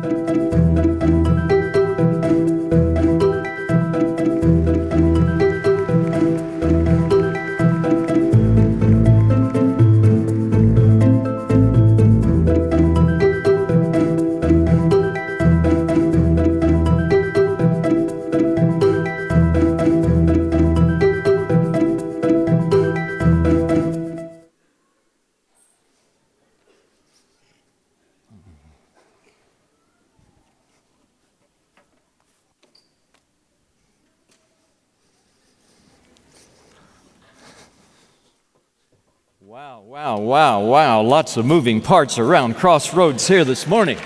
Wow, wow. Lots of moving parts around Crossroads here this morning.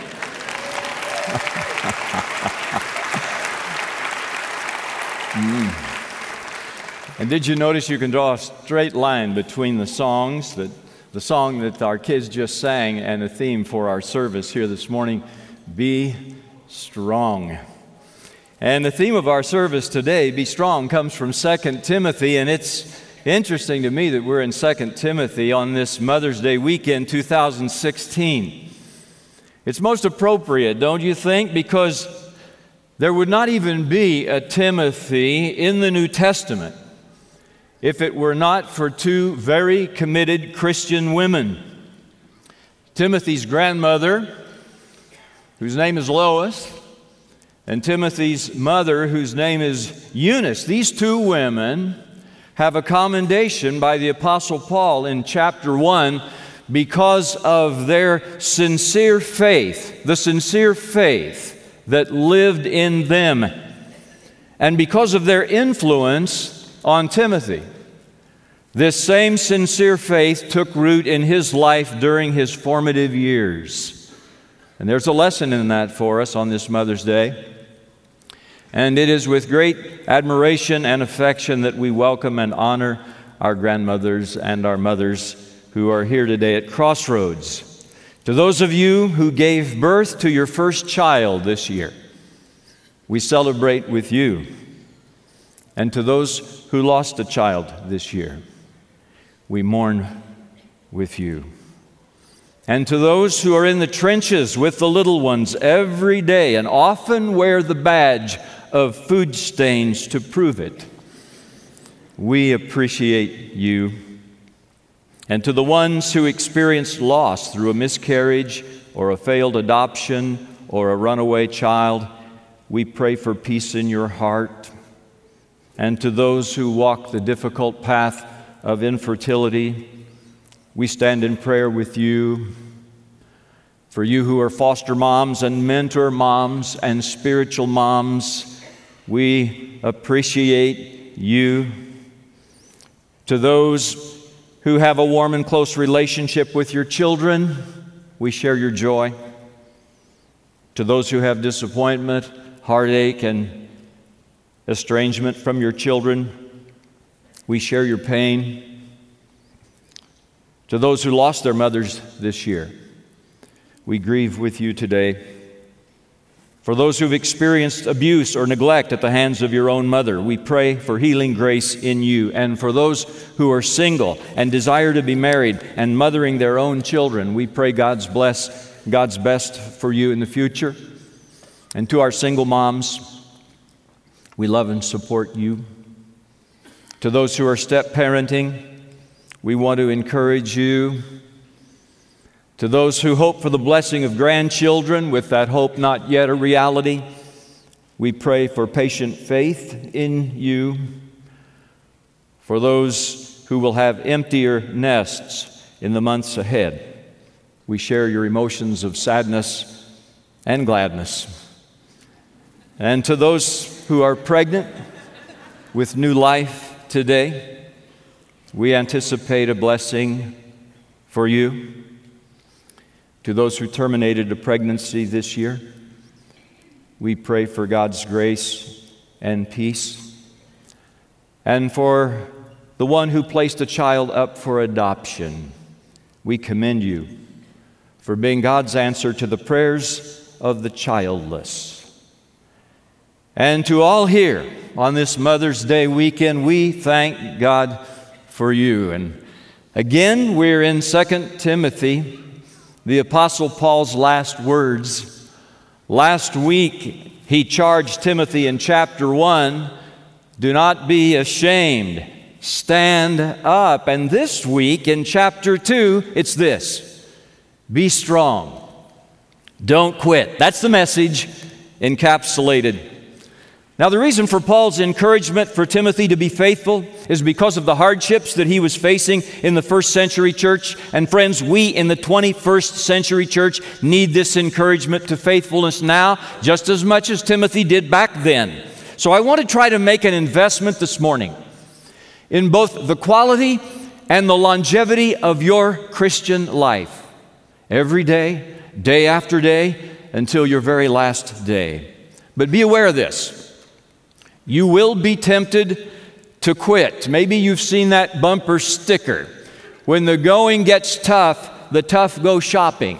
mm. And did you notice you can draw a straight line between the songs that the song that our kids just sang and the theme for our service here this morning, Be Strong. And the theme of our service today, Be Strong, comes from 2 Timothy, and it's Interesting to me that we're in 2 Timothy on this Mother's Day weekend 2016. It's most appropriate, don't you think? Because there would not even be a Timothy in the New Testament if it were not for two very committed Christian women. Timothy's grandmother, whose name is Lois, and Timothy's mother, whose name is Eunice. These two women have a commendation by the Apostle Paul in chapter 1 because of their sincere faith, the sincere faith that lived in them, and because of their influence on Timothy. This same sincere faith took root in his life during his formative years. And there's a lesson in that for us on this Mother's Day. And it is with great admiration and affection that we welcome and honor our grandmothers and our mothers who are here today at Crossroads. To those of you who gave birth to your first child this year, we celebrate with you. And to those who lost a child this year, we mourn with you. And to those who are in the trenches with the little ones every day and often wear the badge of food stains to prove it. We appreciate you. And to the ones who experienced loss through a miscarriage or a failed adoption or a runaway child, we pray for peace in your heart. And to those who walk the difficult path of infertility, we stand in prayer with you. For you who are foster moms and mentor moms and spiritual moms, we appreciate you. To those who have a warm and close relationship with your children, we share your joy. To those who have disappointment, heartache, and estrangement from your children, we share your pain. To those who lost their mothers this year, we grieve with you today. For those who've experienced abuse or neglect at the hands of your own mother, we pray for healing grace in you. And for those who are single and desire to be married and mothering their own children, we pray God's bless, God's best for you in the future. And to our single moms, we love and support you. To those who are step parenting, we want to encourage you to those who hope for the blessing of grandchildren, with that hope not yet a reality, we pray for patient faith in you. For those who will have emptier nests in the months ahead, we share your emotions of sadness and gladness. And to those who are pregnant with new life today, we anticipate a blessing for you. To those who terminated a pregnancy this year, we pray for God's grace and peace. And for the one who placed a child up for adoption, we commend you for being God's answer to the prayers of the childless. And to all here on this Mother's Day weekend, we thank God for you. And again, we're in 2 Timothy the Apostle Paul's last words Last week, he charged Timothy in chapter 1 do not be ashamed, stand up. And this week in chapter 2, it's this be strong, don't quit. That's the message encapsulated now, the reason for Paul's encouragement for Timothy to be faithful is because of the hardships that he was facing in the first century church. And, friends, we in the 21st century church need this encouragement to faithfulness now just as much as Timothy did back then. So, I want to try to make an investment this morning in both the quality and the longevity of your Christian life every day, day after day, until your very last day. But be aware of this. You will be tempted to quit. Maybe you've seen that bumper sticker. When the going gets tough, the tough go shopping.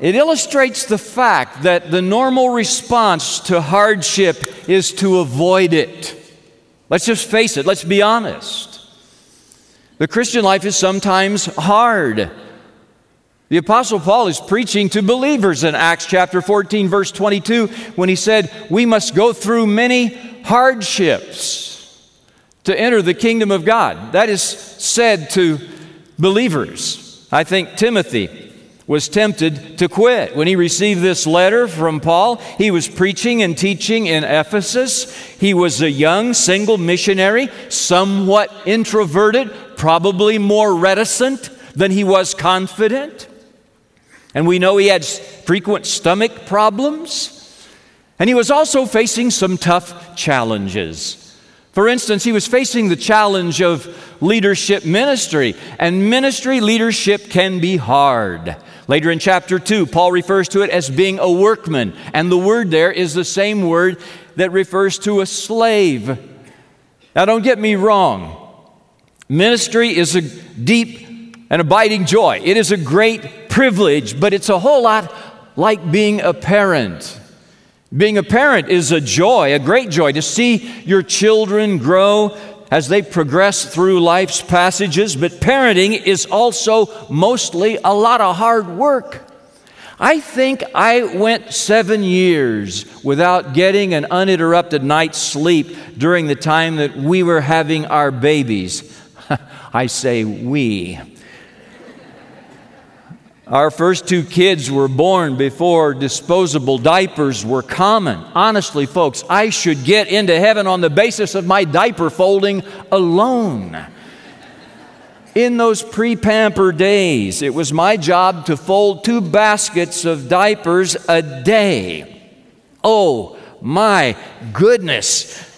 It illustrates the fact that the normal response to hardship is to avoid it. Let's just face it, let's be honest. The Christian life is sometimes hard. The Apostle Paul is preaching to believers in Acts chapter 14, verse 22, when he said, We must go through many hardships to enter the kingdom of God. That is said to believers. I think Timothy was tempted to quit. When he received this letter from Paul, he was preaching and teaching in Ephesus. He was a young single missionary, somewhat introverted, probably more reticent than he was confident. And we know he had frequent stomach problems. And he was also facing some tough challenges. For instance, he was facing the challenge of leadership ministry, and ministry leadership can be hard. Later in chapter 2, Paul refers to it as being a workman, and the word there is the same word that refers to a slave. Now, don't get me wrong, ministry is a deep and abiding joy. It is a great privilege, but it's a whole lot like being a parent. Being a parent is a joy, a great joy, to see your children grow as they progress through life's passages, but parenting is also mostly a lot of hard work. I think I went seven years without getting an uninterrupted night's sleep during the time that we were having our babies. I say we. Our first two kids were born before disposable diapers were common. Honestly, folks, I should get into heaven on the basis of my diaper folding alone. In those pre pamper days, it was my job to fold two baskets of diapers a day. Oh, my goodness.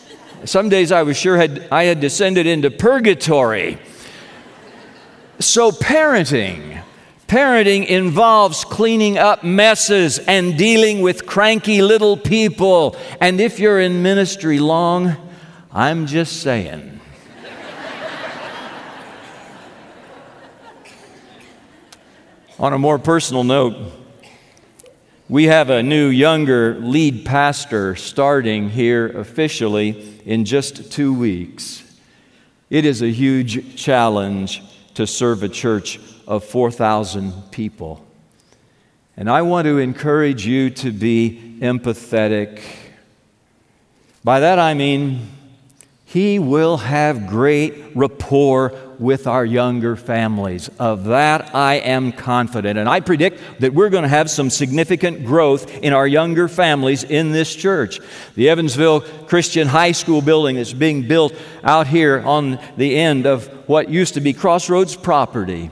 Some days I was sure had, I had descended into purgatory. So, parenting Parenting involves cleaning up messes and dealing with cranky little people. And if you're in ministry long, I'm just saying. On a more personal note, we have a new younger lead pastor starting here officially in just two weeks. It is a huge challenge to serve a church of 4,000 people. And I want to encourage you to be empathetic. By that I mean, he will have great rapport with our younger families. Of that, I am confident. And I predict that we're going to have some significant growth in our younger families in this church. The Evansville Christian High School building is being built out here on the end of what used to be Crossroads property.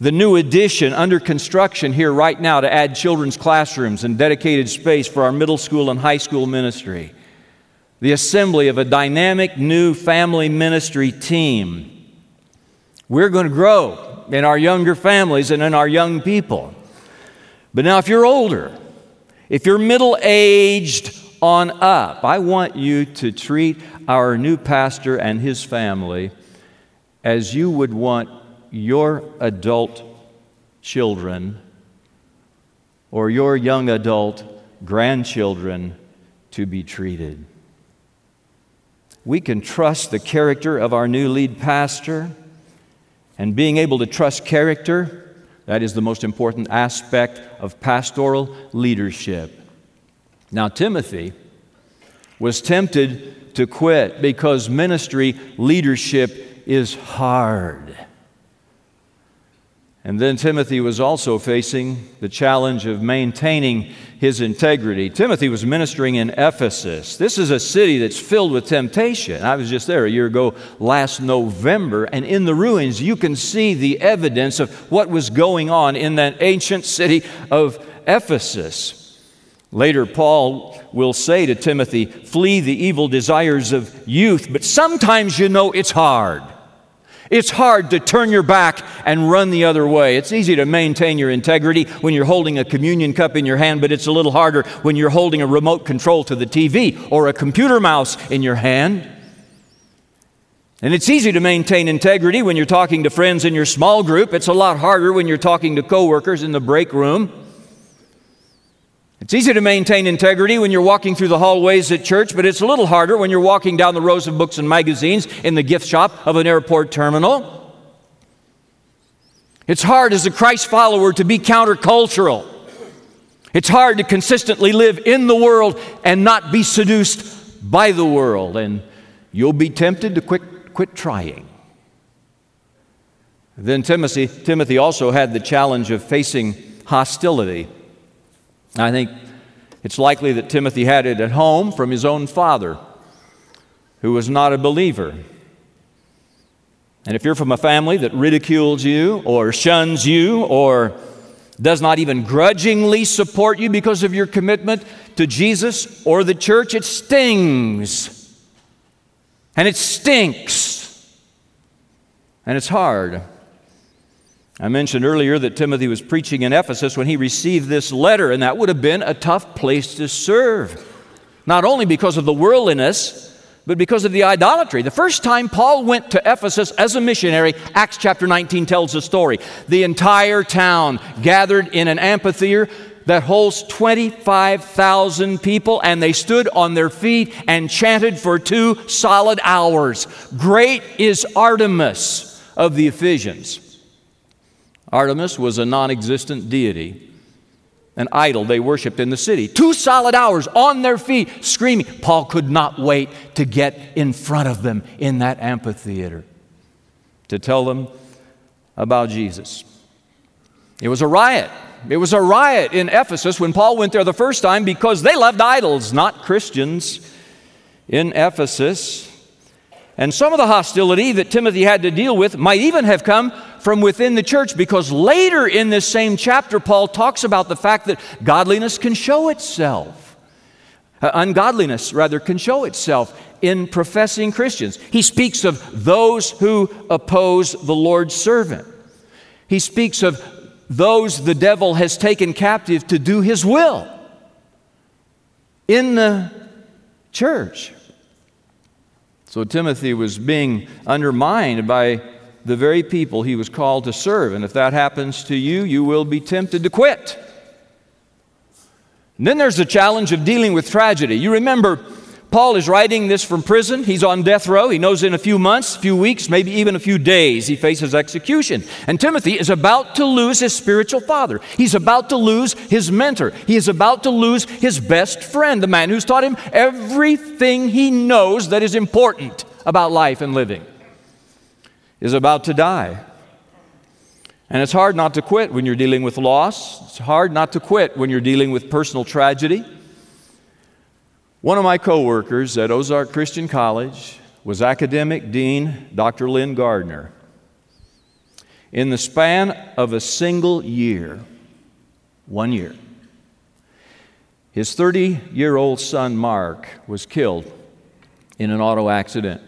The new addition under construction here right now to add children's classrooms and dedicated space for our middle school and high school ministry. The assembly of a dynamic new family ministry team we're going to grow in our younger families and in our young people. But now, if you're older, if you're middle aged on up, I want you to treat our new pastor and his family as you would want your adult children or your young adult grandchildren to be treated. We can trust the character of our new lead pastor and being able to trust character That is the most important aspect of pastoral leadership. Now, Timothy was tempted to quit because ministry leadership is hard. And then Timothy was also facing the challenge of maintaining his integrity. Timothy was ministering in Ephesus. This is a city that's filled with temptation. I was just there a year ago last November, and in the ruins, you can see the evidence of what was going on in that ancient city of Ephesus. Later, Paul will say to Timothy, Flee the evil desires of youth, but sometimes you know it's hard. It's hard to turn your back and run the other way. It's easy to maintain your integrity when you're holding a communion cup in your hand, but it's a little harder when you're holding a remote control to the TV or a computer mouse in your hand. And it's easy to maintain integrity when you're talking to friends in your small group. It's a lot harder when you're talking to coworkers in the break room. It's easy to maintain integrity when you're walking through the hallways at church, but it's a little harder when you're walking down the rows of books and magazines in the gift shop of an airport terminal. It's hard as a Christ follower to be countercultural. It's hard to consistently live in the world and not be seduced by the world, and you'll be tempted to quit, quit trying. Then Timothy, Timothy also had the challenge of facing hostility. I think it's likely that Timothy had it at home from his own father, who was not a believer. And if you're from a family that ridicules you or shuns you or does not even grudgingly support you because of your commitment to Jesus or the church, it stings. And it stinks. And it's hard. I mentioned earlier that Timothy was preaching in Ephesus when he received this letter, and that would have been a tough place to serve. Not only because of the worldliness, but because of the idolatry. The first time Paul went to Ephesus as a missionary, Acts chapter 19 tells the story. The entire town gathered in an amphitheater that holds 25,000 people, and they stood on their feet and chanted for two solid hours. Great is Artemis of the Ephesians. Artemis was a non existent deity, an idol they worshiped in the city. Two solid hours on their feet, screaming. Paul could not wait to get in front of them in that amphitheater to tell them about Jesus. It was a riot. It was a riot in Ephesus when Paul went there the first time because they loved idols, not Christians in Ephesus. And some of the hostility that Timothy had to deal with might even have come from within the church because later in this same chapter, Paul talks about the fact that godliness can show itself. Uh, ungodliness, rather, can show itself in professing Christians. He speaks of those who oppose the Lord's servant. He speaks of those the devil has taken captive to do his will in the church. So Timothy was being undermined by the very people he was called to serve. And if that happens to you, you will be tempted to quit. And then there's the challenge of dealing with tragedy. You remember, Paul is writing this from prison. He's on death row. He knows in a few months, few weeks, maybe even a few days, he faces execution. And Timothy is about to lose his spiritual father. He's about to lose his mentor. He is about to lose his best friend, the man who's taught him everything he knows that is important about life and living, is about to die. And it's hard not to quit when you're dealing with loss. It's hard not to quit when you're dealing with personal tragedy. One of my coworkers at Ozark Christian College was academic dean Dr. Lynn Gardner. In the span of a single year, one year, his 30 year old son Mark was killed in an auto accident.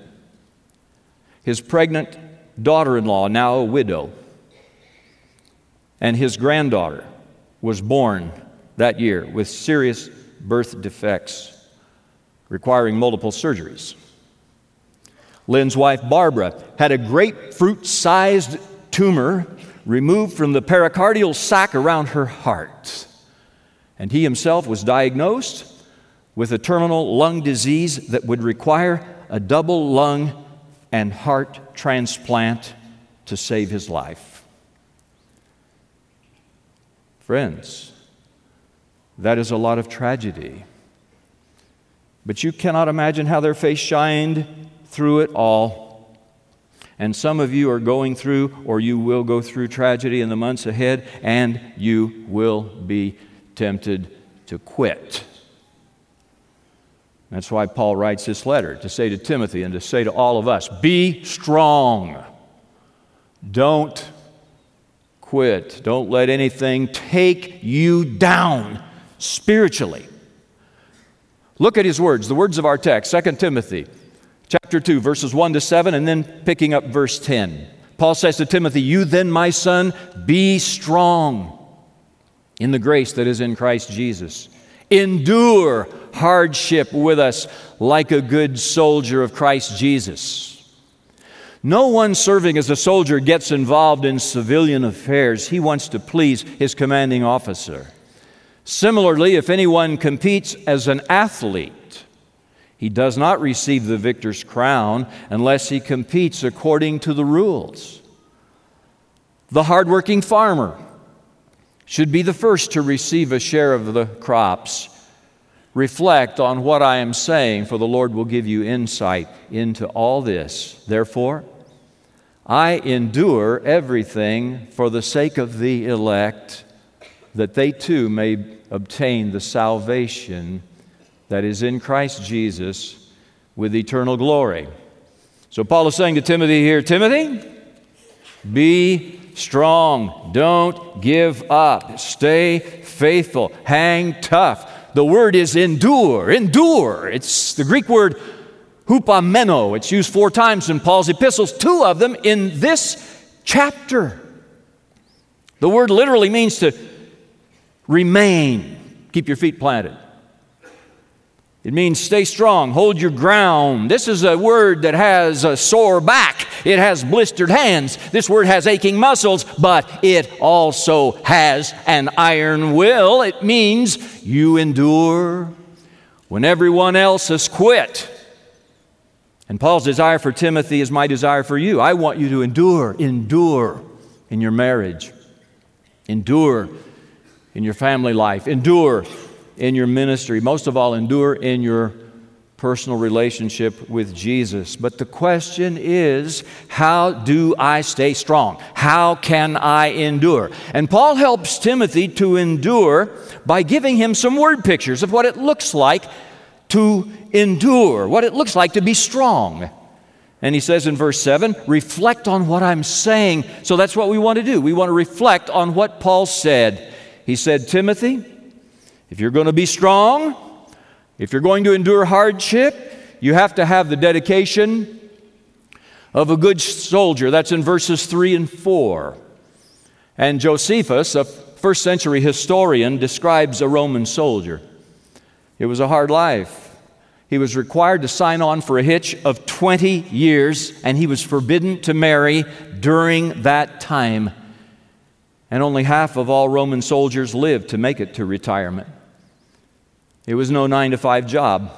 His pregnant daughter in law, now a widow, and his granddaughter was born that year with serious birth defects requiring multiple surgeries. Lynn's wife, Barbara, had a grapefruit sized tumor removed from the pericardial sac around her heart. And he himself was diagnosed with a terminal lung disease that would require a double lung and heart transplant to save his life. Friends, that is a lot of tragedy. But you cannot imagine how their face shined through it all. And some of you are going through, or you will go through tragedy in the months ahead, and you will be tempted to quit. That's why Paul writes this letter to say to Timothy and to say to all of us be strong. Don't quit. Don't let anything take you down spiritually. Look at his words, the words of our text, 2 Timothy chapter 2, verses 1 to 7, and then picking up verse 10. Paul says to Timothy, You then, my son, be strong in the grace that is in Christ Jesus. Endure hardship with us like a good soldier of Christ Jesus. No one serving as a soldier gets involved in civilian affairs. He wants to please his commanding officer. Similarly, if anyone competes as an athlete, he does not receive the victor's crown unless he competes according to the rules. The hardworking farmer should be the first to receive a share of the crops. Reflect on what I am saying, for the Lord will give you insight into all this. Therefore, I endure everything for the sake of the elect that they too may obtain the salvation that is in Christ Jesus with eternal glory. So, Paul is saying to Timothy here Timothy, be strong, don't give up, stay faithful, hang tough. The word is endure, endure. It's the Greek word hupomeno. It's used four times in Paul's epistles, two of them in this chapter. The word literally means to Remain. Keep your feet planted. It means stay strong, hold your ground. This is a word that has a sore back. It has blistered hands. This word has aching muscles, but it also has an iron will. It means you endure when everyone else has quit. And Paul's desire for Timothy is my desire for you. I want you to endure, endure in your marriage, endure in your family life, endure in your ministry, most of all, endure in your personal relationship with Jesus. But the question is, how do I stay strong? How can I endure? And Paul helps Timothy to endure by giving him some word pictures of what it looks like to endure, what it looks like to be strong. And he says in verse 7, reflect on what I'm saying. So that's what we want to do. We want to reflect on what Paul said. He said, Timothy, if you're going to be strong, if you're going to endure hardship, you have to have the dedication of a good soldier. That's in verses 3 and 4. And Josephus, a first century historian, describes a Roman soldier. It was a hard life. He was required to sign on for a hitch of 20 years, and he was forbidden to marry during that time and only half of all Roman soldiers lived to make it to retirement. It was no nine to five job,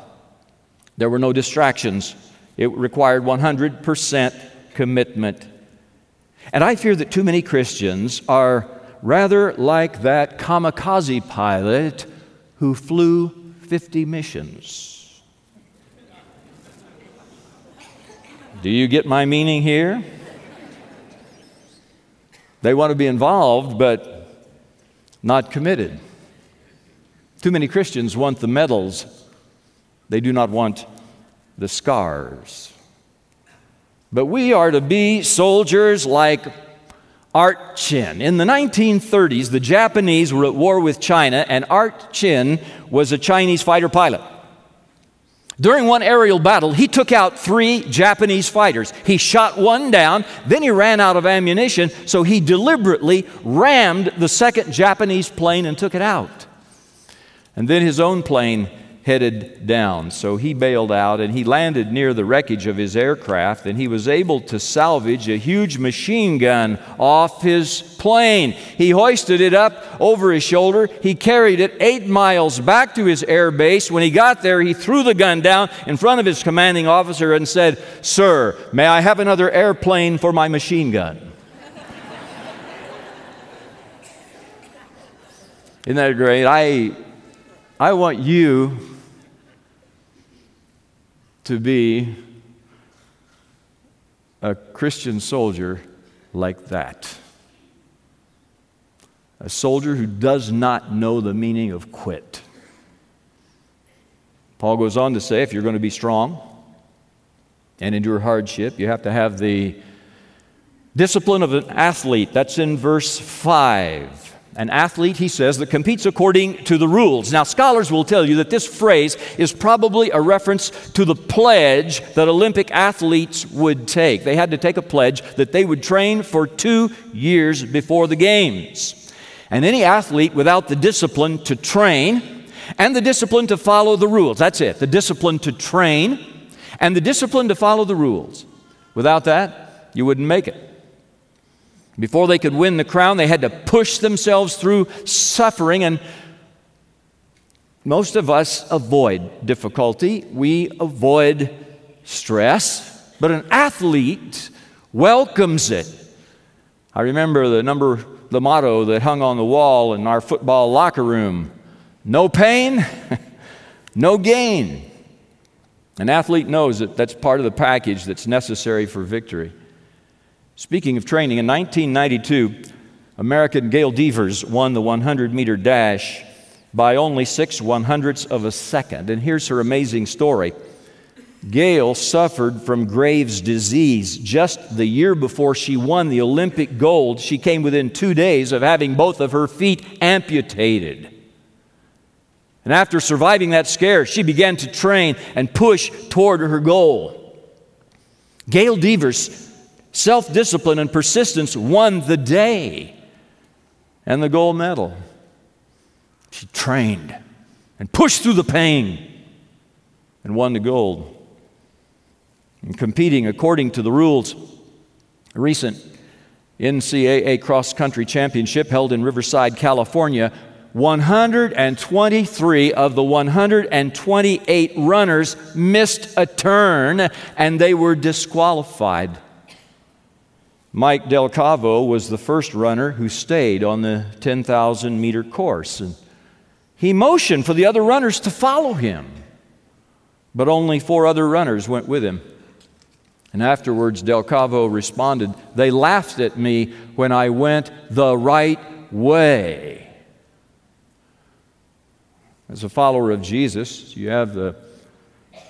there were no distractions. It required 100% commitment. And I fear that too many Christians are rather like that kamikaze pilot who flew 50 missions. Do you get my meaning here? They want to be involved, but not committed. Too many Christians want the medals, they do not want the scars. But we are to be soldiers like Art Chin. In the 1930s, the Japanese were at war with China, and Art Chin was a Chinese fighter pilot. During one aerial battle, he took out three Japanese fighters. He shot one down, then he ran out of ammunition, so he deliberately rammed the second Japanese plane and took it out. And then his own plane headed down. So he bailed out and he landed near the wreckage of his aircraft and he was able to salvage a huge machine gun off his plane. He hoisted it up over his shoulder. He carried it eight miles back to his air base. When he got there, he threw the gun down in front of his commanding officer and said, Sir, may I have another airplane for my machine gun? Isn't that great? I, I want you to be a Christian soldier like that. A soldier who does not know the meaning of quit. Paul goes on to say if you're going to be strong and endure hardship, you have to have the discipline of an athlete. That's in verse 5 an athlete, he says, that competes according to the rules. Now, scholars will tell you that this phrase is probably a reference to the pledge that Olympic athletes would take. They had to take a pledge that they would train for two years before the Games. And any athlete without the discipline to train and the discipline to follow the rules, that's it, the discipline to train and the discipline to follow the rules. Without that, you wouldn't make it. Before they could win the crown, they had to push themselves through suffering. And most of us avoid difficulty, we avoid stress. But an athlete welcomes it. I remember the number, the motto that hung on the wall in our football locker room no pain, no gain. An athlete knows that that's part of the package that's necessary for victory. Speaking of training, in 1992, American Gail Devers won the 100 meter dash by only six one hundredths of a second. And here's her amazing story. Gail suffered from Graves' disease. Just the year before she won the Olympic gold, she came within two days of having both of her feet amputated. And after surviving that scare, she began to train and push toward her goal. Gail Devers Self discipline and persistence won the day and the gold medal. She trained and pushed through the pain and won the gold. And competing according to the rules, a recent NCAA cross country championship held in Riverside, California, 123 of the 128 runners missed a turn and they were disqualified. Mike Delcavo was the first runner who stayed on the 10,000 meter course. And he motioned for the other runners to follow him, but only four other runners went with him. And afterwards, Delcavo responded, They laughed at me when I went the right way. As a follower of Jesus, you have the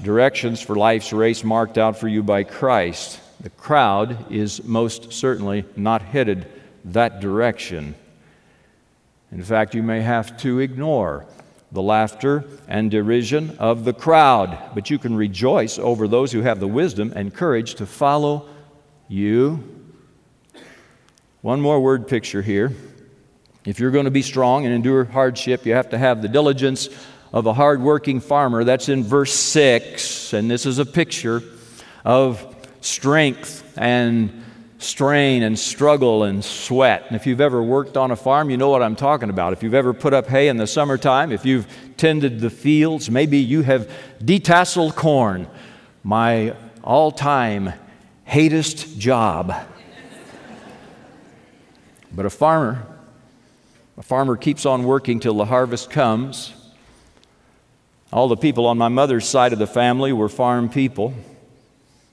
directions for life's race marked out for you by Christ. The crowd is most certainly not headed that direction. In fact, you may have to ignore the laughter and derision of the crowd, but you can rejoice over those who have the wisdom and courage to follow you. One more word picture here. If you're going to be strong and endure hardship, you have to have the diligence of a hardworking farmer. That's in verse 6, and this is a picture of strength and strain and struggle and sweat. And if you've ever worked on a farm, you know what I'm talking about. If you've ever put up hay in the summertime, if you've tended the fields, maybe you have detasseled corn, my all time hatest job. but a farmer, a farmer keeps on working till the harvest comes. All the people on my mother's side of the family were farm people.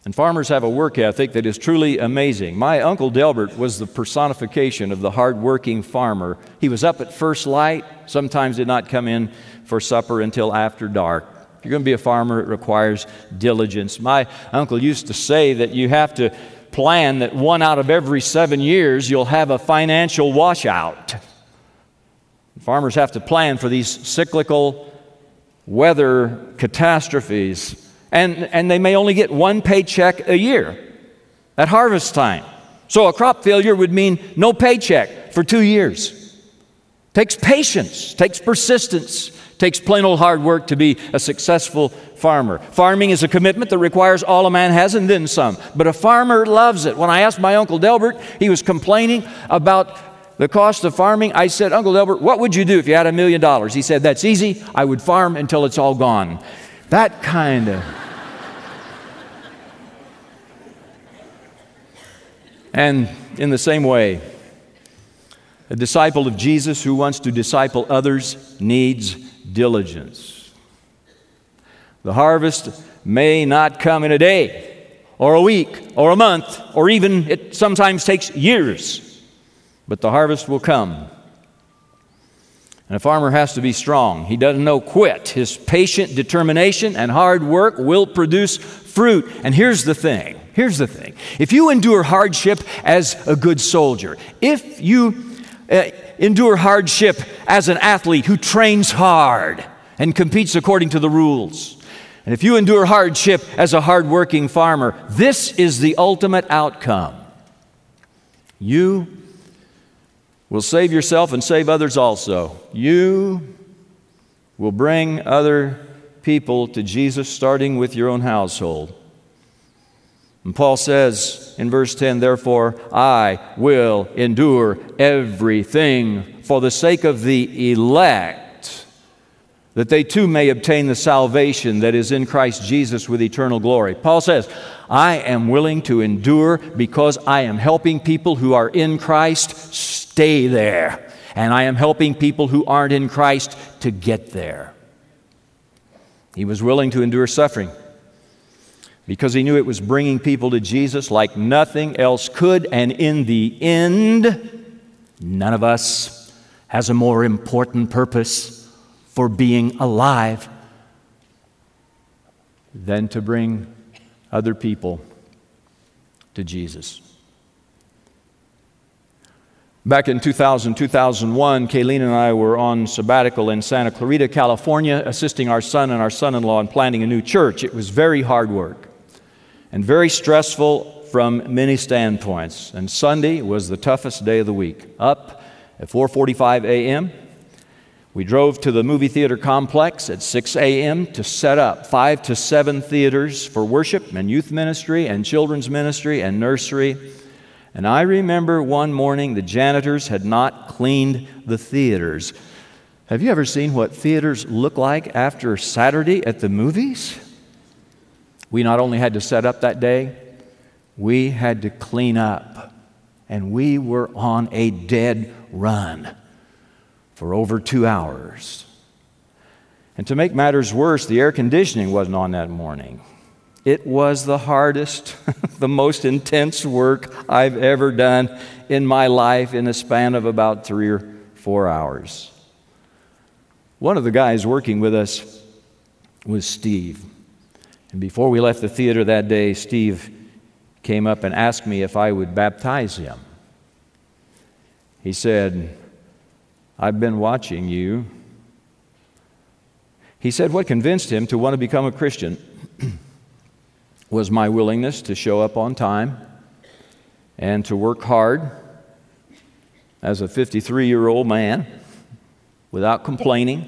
And farmers have a work ethic that is truly amazing. My uncle Delbert was the personification of the hardworking farmer. He was up at first light, sometimes did not come in for supper until after dark. If you're going to be a farmer, it requires diligence. My uncle used to say that you have to plan that one out of every seven years you'll have a financial washout. Farmers have to plan for these cyclical weather catastrophes and, and they may only get one paycheck a year at harvest time. So a crop failure would mean no paycheck for two years. Takes patience, takes persistence, takes plain old hard work to be a successful farmer. Farming is a commitment that requires all a man has and then some. But a farmer loves it. When I asked my Uncle Delbert, he was complaining about the cost of farming. I said, Uncle Delbert, what would you do if you had a million dollars? He said, That's easy. I would farm until it's all gone. That kind of. And in the same way, A disciple of Jesus who wants to disciple others needs diligence. The harvest may not come in a day or a week or a month, or even it sometimes takes years, but the harvest will come. And a farmer has to be strong. He doesn't know quit. His patient determination and hard work will produce fruit. And here's the thing here's the thing. If you endure hardship as a good soldier, if you uh, endure hardship as an athlete who trains hard and competes according to the rules. And if you endure hardship as a hardworking farmer, this is the ultimate outcome. You will save yourself and save others also. You will bring other people to Jesus, starting with your own household. And Paul says in verse 10, Therefore, I will endure everything for the sake of the elect, that they too may obtain the salvation that is in Christ Jesus with eternal glory. Paul says, I am willing to endure because I am helping people who are in Christ stay there, and I am helping people who aren't in Christ to get there. He was willing to endure suffering because he knew it was bringing people to Jesus like nothing else could. And in the end, none of us has a more important purpose for being alive than to bring other people to Jesus. Back in 2000, 2001, Kayleen and I were on sabbatical in Santa Clarita, California, assisting our son and our son in law in planting a new church. It was very hard work and very stressful from many standpoints. And Sunday was the toughest day of the week. Up at 4:45 a.m. We drove to the movie theater complex at 6 a.m. to set up five to seven theaters for worship and youth ministry and children's ministry and nursery. And I remember one morning the janitors had not cleaned the theaters. Have you ever seen what theaters look like after Saturday at the movies? We not only had to set up that day, we had to clean up. And we were on a dead run for over two hours. And to make matters worse, the air conditioning wasn't on that morning. It was the hardest, the most intense work I've ever done in my life in a span of about three or four hours. One of the guys working with us was Steve. And before we left the theater that day, Steve came up and asked me if I would baptize him. He said, I've been watching you. He said what convinced him to want to become a Christian was my willingness to show up on time and to work hard as a 53 year old man without complaining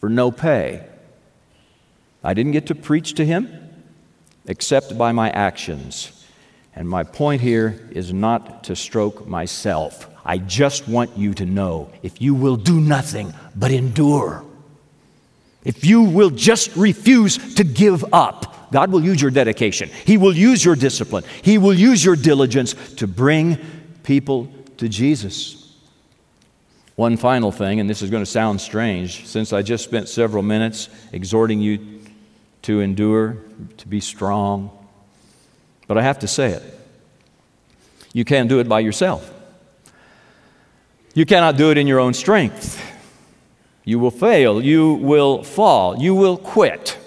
for no pay. I didn't get to preach to him except by my actions. And my point here is not to stroke myself. I just want you to know if you will do nothing but endure, if you will just refuse to give up, God will use your dedication. He will use your discipline. He will use your diligence to bring people to Jesus. One final thing, and this is going to sound strange, since I just spent several minutes exhorting you to endure, to be strong. But I have to say it. You can't do it by yourself. You cannot do it in your own strength. You will fail. You will fall. You will quit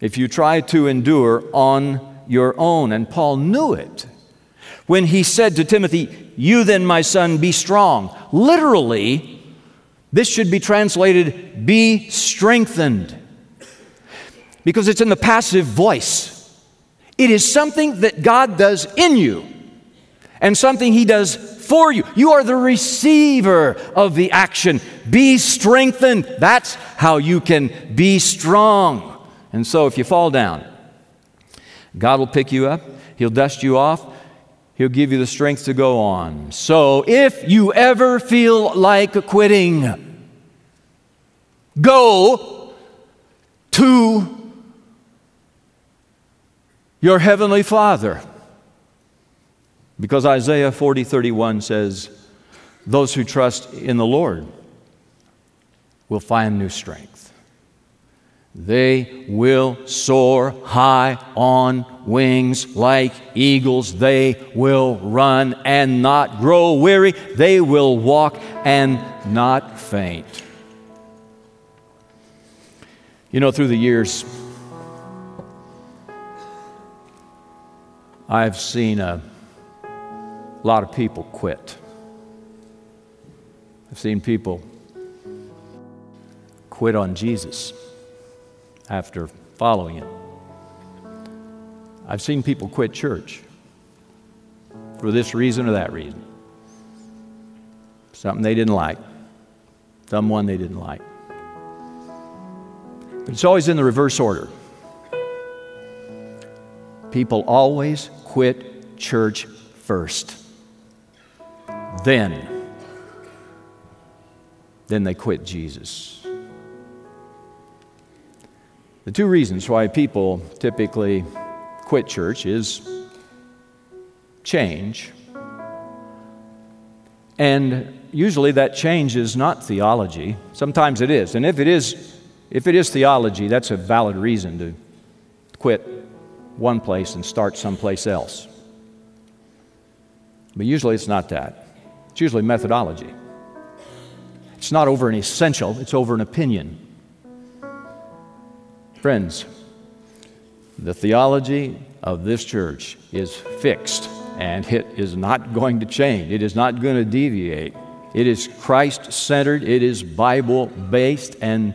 if you try to endure on your own. And Paul knew it when he said to Timothy, You then, my son, be strong. Literally, this should be translated, Be strengthened because it's in the passive voice. It is something that God does in you and something He does for you. You are the receiver of the action. Be strengthened. That's how you can be strong. And so if you fall down, God will pick you up, He'll dust you off, He'll give you the strength to go on. So if you ever feel like quitting, go to your heavenly Father. Because Isaiah 40 31 says, those who trust in the Lord will find new strength. They will soar high on wings like eagles. They will run and not grow weary. They will walk and not faint. You know, through the years, I've seen a lot of people quit. I've seen people quit on Jesus after following him. I've seen people quit church for this reason or that reason. Something they didn't like, someone they didn't like. But it's always in the reverse order. People always quit church first. Then, then they quit Jesus. The two reasons why people typically quit church is change. And usually that change is not theology. Sometimes it is. And if it is, if it is theology, that's a valid reason to quit one place and start someplace else. But usually it's not that. It's usually methodology. It's not over an essential, it's over an opinion. Friends, the theology of this church is fixed and it is not going to change. It is not going to deviate. It is Christ centered, it is Bible based, and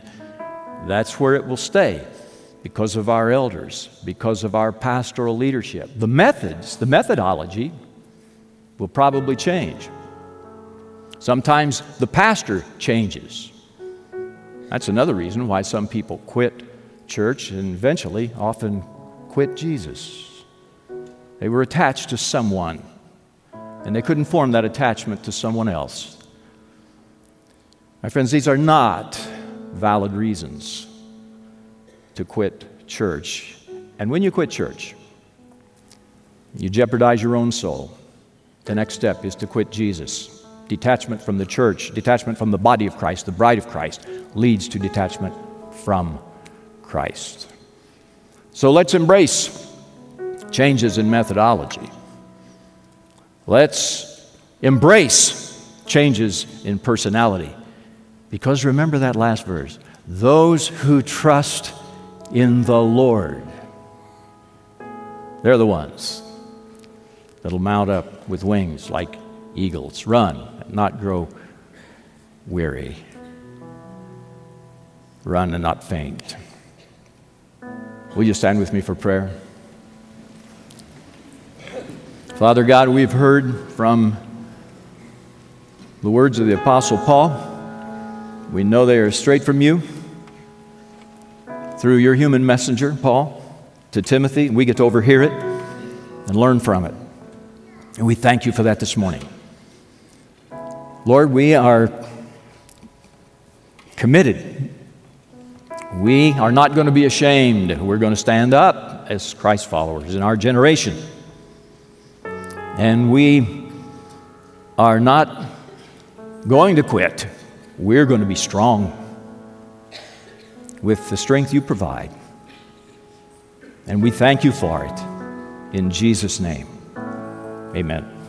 that's where it will stay because of our elders, because of our pastoral leadership. The methods, the methodology will probably change. Sometimes the pastor changes. That's another reason why some people quit church and eventually often quit Jesus. They were attached to someone and they couldn't form that attachment to someone else. My friends, these are not valid reasons to quit church. And when you quit church, you jeopardize your own soul. The next step is to quit Jesus. Detachment from the church, detachment from the body of Christ, the bride of Christ, leads to detachment from Christ. So let's embrace changes in methodology. Let's embrace changes in personality. Because remember that last verse those who trust in the Lord, they're the ones that'll mount up with wings like eagles, run, and not grow weary, run and not faint. Will you stand with me for prayer? Father God, we've heard from the words of the Apostle Paul. We know they are straight from you through your human messenger, Paul, to Timothy. We get to overhear it and learn from it. And we thank you for that this morning. Lord, we are committed. We are not going to be ashamed. We're going to stand up as Christ followers in our generation. And we are not going to quit. We're going to be strong with the strength you provide. And we thank you for it. In Jesus' name, amen.